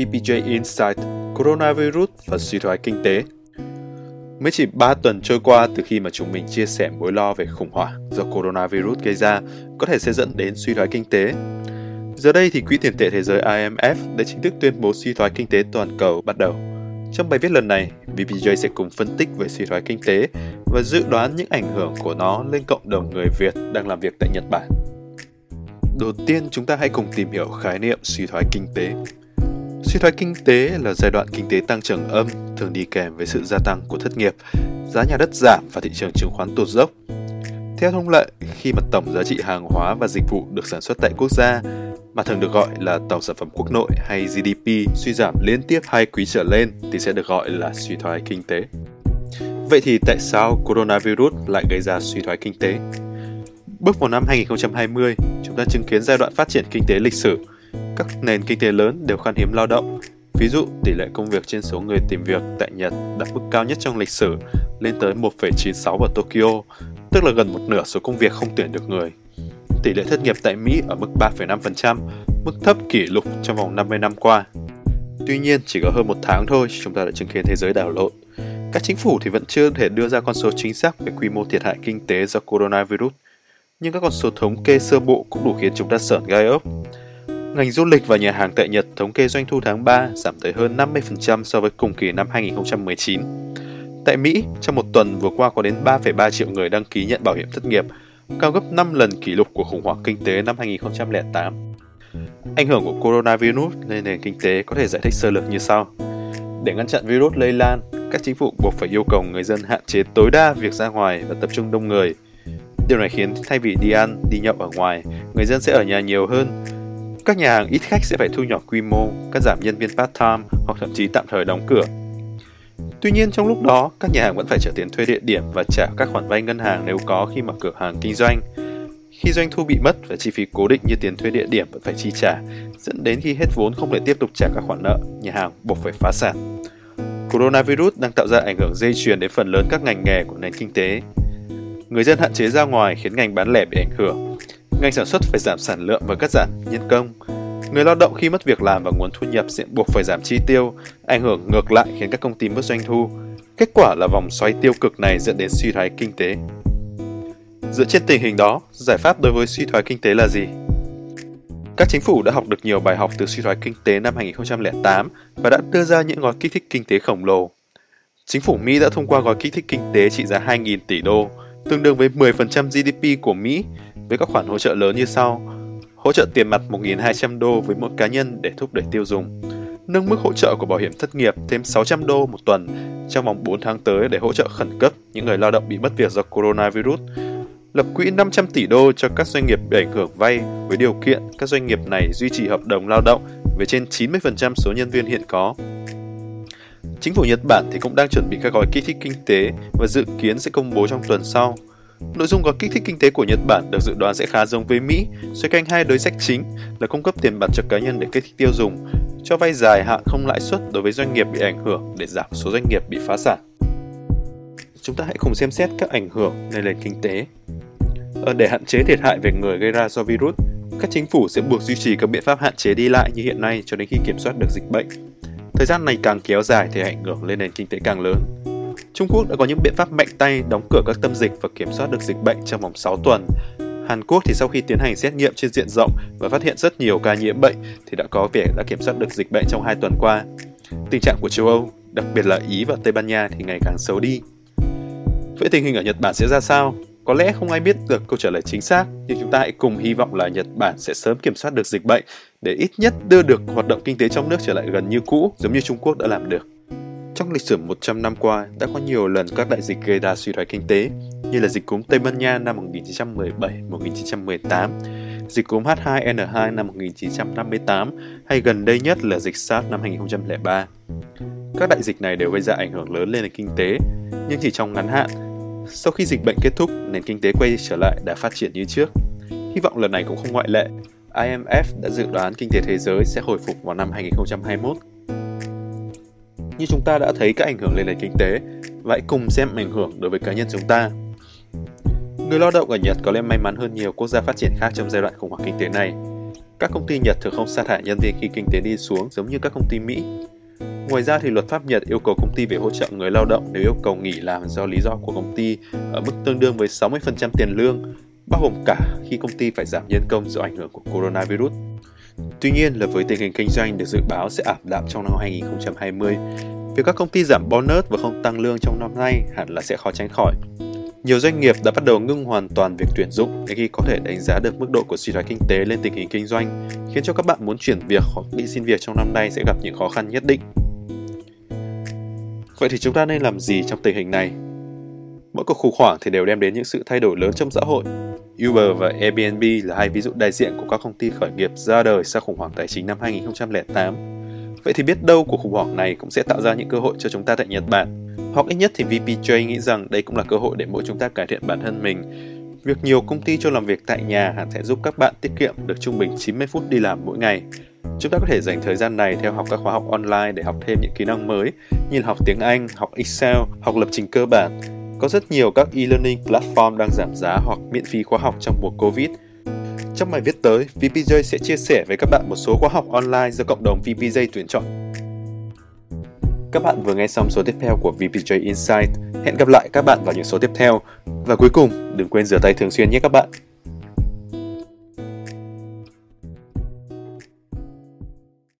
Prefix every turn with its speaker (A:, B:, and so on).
A: VPJ Insight, Coronavirus và suy thoái kinh tế. Mới chỉ 3 tuần trôi qua từ khi mà chúng mình chia sẻ mối lo về khủng hoảng do coronavirus gây ra có thể sẽ dẫn đến suy thoái kinh tế. Giờ đây thì Quỹ tiền tệ thế giới IMF đã chính thức tuyên bố suy thoái kinh tế toàn cầu bắt đầu. Trong bài viết lần này, VPJ sẽ cùng phân tích về suy thoái kinh tế và dự đoán những ảnh hưởng của nó lên cộng đồng người Việt đang làm việc tại Nhật Bản. Đầu tiên, chúng ta hãy cùng tìm hiểu khái niệm suy thoái kinh tế. Suy thoái kinh tế là giai đoạn kinh tế tăng trưởng âm thường đi kèm với sự gia tăng của thất nghiệp, giá nhà đất giảm và thị trường chứng khoán tụt dốc. Theo thông lệ, khi mà tổng giá trị hàng hóa và dịch vụ được sản xuất tại quốc gia mà thường được gọi là tổng sản phẩm quốc nội hay GDP suy giảm liên tiếp hai quý trở lên thì sẽ được gọi là suy thoái kinh tế. Vậy thì tại sao coronavirus lại gây ra suy thoái kinh tế? Bước vào năm 2020, chúng ta chứng kiến giai đoạn phát triển kinh tế lịch sử. Các nền kinh tế lớn đều khan hiếm lao động. Ví dụ, tỷ lệ công việc trên số người tìm việc tại Nhật đạt mức cao nhất trong lịch sử, lên tới 1,96 ở Tokyo, tức là gần một nửa số công việc không tuyển được người. Tỷ lệ thất nghiệp tại Mỹ ở mức 3,5%, mức thấp kỷ lục trong vòng 50 năm qua. Tuy nhiên, chỉ có hơn một tháng thôi, chúng ta đã chứng kiến thế giới đảo lộn. Các chính phủ thì vẫn chưa thể đưa ra con số chính xác về quy mô thiệt hại kinh tế do coronavirus – nhưng các con số thống kê sơ bộ cũng đủ khiến chúng ta sởn gai ốc. Ngành du lịch và nhà hàng tại Nhật thống kê doanh thu tháng 3 giảm tới hơn 50% so với cùng kỳ năm 2019. Tại Mỹ, trong một tuần vừa qua có đến 3,3 triệu người đăng ký nhận bảo hiểm thất nghiệp, cao gấp 5 lần kỷ lục của khủng hoảng kinh tế năm 2008. Ảnh hưởng của coronavirus lên nền kinh tế có thể giải thích sơ lược như sau. Để ngăn chặn virus lây lan, các chính phủ buộc phải yêu cầu người dân hạn chế tối đa việc ra ngoài và tập trung đông người – Điều này khiến thay vì đi ăn, đi nhậu ở ngoài, người dân sẽ ở nhà nhiều hơn. Các nhà hàng ít khách sẽ phải thu nhỏ quy mô, cắt giảm nhân viên part-time hoặc thậm chí tạm thời đóng cửa. Tuy nhiên trong lúc đó, các nhà hàng vẫn phải trả tiền thuê địa điểm và trả các khoản vay ngân hàng nếu có khi mở cửa hàng kinh doanh. Khi doanh thu bị mất và chi phí cố định như tiền thuê địa điểm vẫn phải chi trả, dẫn đến khi hết vốn không thể tiếp tục trả các khoản nợ, nhà hàng buộc phải phá sản. Coronavirus đang tạo ra ảnh hưởng dây chuyền đến phần lớn các ngành nghề của nền kinh tế, người dân hạn chế ra ngoài khiến ngành bán lẻ bị ảnh hưởng. Ngành sản xuất phải giảm sản lượng và cắt giảm nhân công. Người lao động khi mất việc làm và nguồn thu nhập sẽ buộc phải giảm chi tiêu, ảnh hưởng ngược lại khiến các công ty mất doanh thu. Kết quả là vòng xoay tiêu cực này dẫn đến suy thoái kinh tế. Dựa trên tình hình đó, giải pháp đối với suy thoái kinh tế là gì? Các chính phủ đã học được nhiều bài học từ suy thoái kinh tế năm 2008 và đã đưa ra những gói kích thích kinh tế khổng lồ. Chính phủ Mỹ đã thông qua gói kích thích kinh tế trị giá 2.000 tỷ đô, tương đương với 10% GDP của Mỹ với các khoản hỗ trợ lớn như sau. Hỗ trợ tiền mặt 1.200 đô với mỗi cá nhân để thúc đẩy tiêu dùng. Nâng mức hỗ trợ của bảo hiểm thất nghiệp thêm 600 đô một tuần trong vòng 4 tháng tới để hỗ trợ khẩn cấp những người lao động bị mất việc do coronavirus. Lập quỹ 500 tỷ đô cho các doanh nghiệp bị ảnh hưởng vay với điều kiện các doanh nghiệp này duy trì hợp đồng lao động với trên 90% số nhân viên hiện có Chính phủ Nhật Bản thì cũng đang chuẩn bị các gói kích thích kinh tế và dự kiến sẽ công bố trong tuần sau. Nội dung gói kích thích kinh tế của Nhật Bản được dự đoán sẽ khá giống với Mỹ, xoay quanh hai đối sách chính là cung cấp tiền mặt cho cá nhân để kích thích tiêu dùng, cho vay dài hạn không lãi suất đối với doanh nghiệp bị ảnh hưởng để giảm số doanh nghiệp bị phá sản. Chúng ta hãy cùng xem xét các ảnh hưởng lên nền kinh tế. Ờ, để hạn chế thiệt hại về người gây ra do virus, các chính phủ sẽ buộc duy trì các biện pháp hạn chế đi lại như hiện nay cho đến khi kiểm soát được dịch bệnh Thời gian này càng kéo dài thì ảnh hưởng lên nền kinh tế càng lớn. Trung Quốc đã có những biện pháp mạnh tay đóng cửa các tâm dịch và kiểm soát được dịch bệnh trong vòng 6 tuần. Hàn Quốc thì sau khi tiến hành xét nghiệm trên diện rộng và phát hiện rất nhiều ca nhiễm bệnh thì đã có vẻ đã kiểm soát được dịch bệnh trong 2 tuần qua. Tình trạng của châu Âu, đặc biệt là Ý và Tây Ban Nha thì ngày càng xấu đi. Vậy tình hình ở Nhật Bản sẽ ra sao? Có lẽ không ai biết được câu trả lời chính xác, nhưng chúng ta hãy cùng hy vọng là Nhật Bản sẽ sớm kiểm soát được dịch bệnh để ít nhất đưa được hoạt động kinh tế trong nước trở lại gần như cũ, giống như Trung Quốc đã làm được. Trong lịch sử 100 năm qua, đã có nhiều lần các đại dịch gây ra suy thoái kinh tế, như là dịch cúm Tây Ban Nha năm 1917-1918, dịch cúm H2N2 năm 1958 hay gần đây nhất là dịch SARS năm 2003. Các đại dịch này đều gây ra ảnh hưởng lớn lên nền kinh tế, nhưng chỉ trong ngắn hạn, sau khi dịch bệnh kết thúc, nền kinh tế quay trở lại đã phát triển như trước. Hy vọng lần này cũng không ngoại lệ. IMF đã dự đoán kinh tế thế giới sẽ hồi phục vào năm 2021. Như chúng ta đã thấy các ảnh hưởng lên nền kinh tế, và hãy cùng xem ảnh hưởng đối với cá nhân chúng ta. Người lao động ở Nhật có lẽ may mắn hơn nhiều quốc gia phát triển khác trong giai đoạn khủng hoảng kinh tế này. các công ty Nhật thường không sa thải nhân viên khi kinh tế đi xuống giống như các công ty Mỹ. Ngoài ra thì luật pháp Nhật yêu cầu công ty phải hỗ trợ người lao động nếu yêu cầu nghỉ làm do lý do của công ty ở mức tương đương với 60% tiền lương, bao gồm cả khi công ty phải giảm nhân công do ảnh hưởng của coronavirus. Tuy nhiên là với tình hình kinh doanh được dự báo sẽ ảm đạm trong năm 2020, việc các công ty giảm bonus và không tăng lương trong năm nay hẳn là sẽ khó tránh khỏi. Nhiều doanh nghiệp đã bắt đầu ngưng hoàn toàn việc tuyển dụng để khi có thể đánh giá được mức độ của suy thoái kinh tế lên tình hình kinh doanh, khiến cho các bạn muốn chuyển việc hoặc đi xin việc trong năm nay sẽ gặp những khó khăn nhất định. Vậy thì chúng ta nên làm gì trong tình hình này? Mỗi cuộc khủng hoảng thì đều đem đến những sự thay đổi lớn trong xã hội. Uber và Airbnb là hai ví dụ đại diện của các công ty khởi nghiệp ra đời sau khủng hoảng tài chính năm 2008. Vậy thì biết đâu cuộc khủng hoảng này cũng sẽ tạo ra những cơ hội cho chúng ta tại Nhật Bản. Hoặc ít nhất thì VPJ nghĩ rằng đây cũng là cơ hội để mỗi chúng ta cải thiện bản thân mình. Việc nhiều công ty cho làm việc tại nhà hẳn sẽ giúp các bạn tiết kiệm được trung bình 90 phút đi làm mỗi ngày. Chúng ta có thể dành thời gian này theo học các khóa học online để học thêm những kỹ năng mới như là học tiếng Anh, học Excel, học lập trình cơ bản. Có rất nhiều các e-learning platform đang giảm giá hoặc miễn phí khóa học trong mùa Covid. Trong bài viết tới, VPJ sẽ chia sẻ với các bạn một số khóa học online do cộng đồng VPJ tuyển chọn. Các bạn vừa nghe xong số tiếp theo của VPJ Insight. Hẹn gặp lại các bạn vào những số tiếp theo. Và cuối cùng, đừng quên rửa tay thường xuyên nhé các bạn.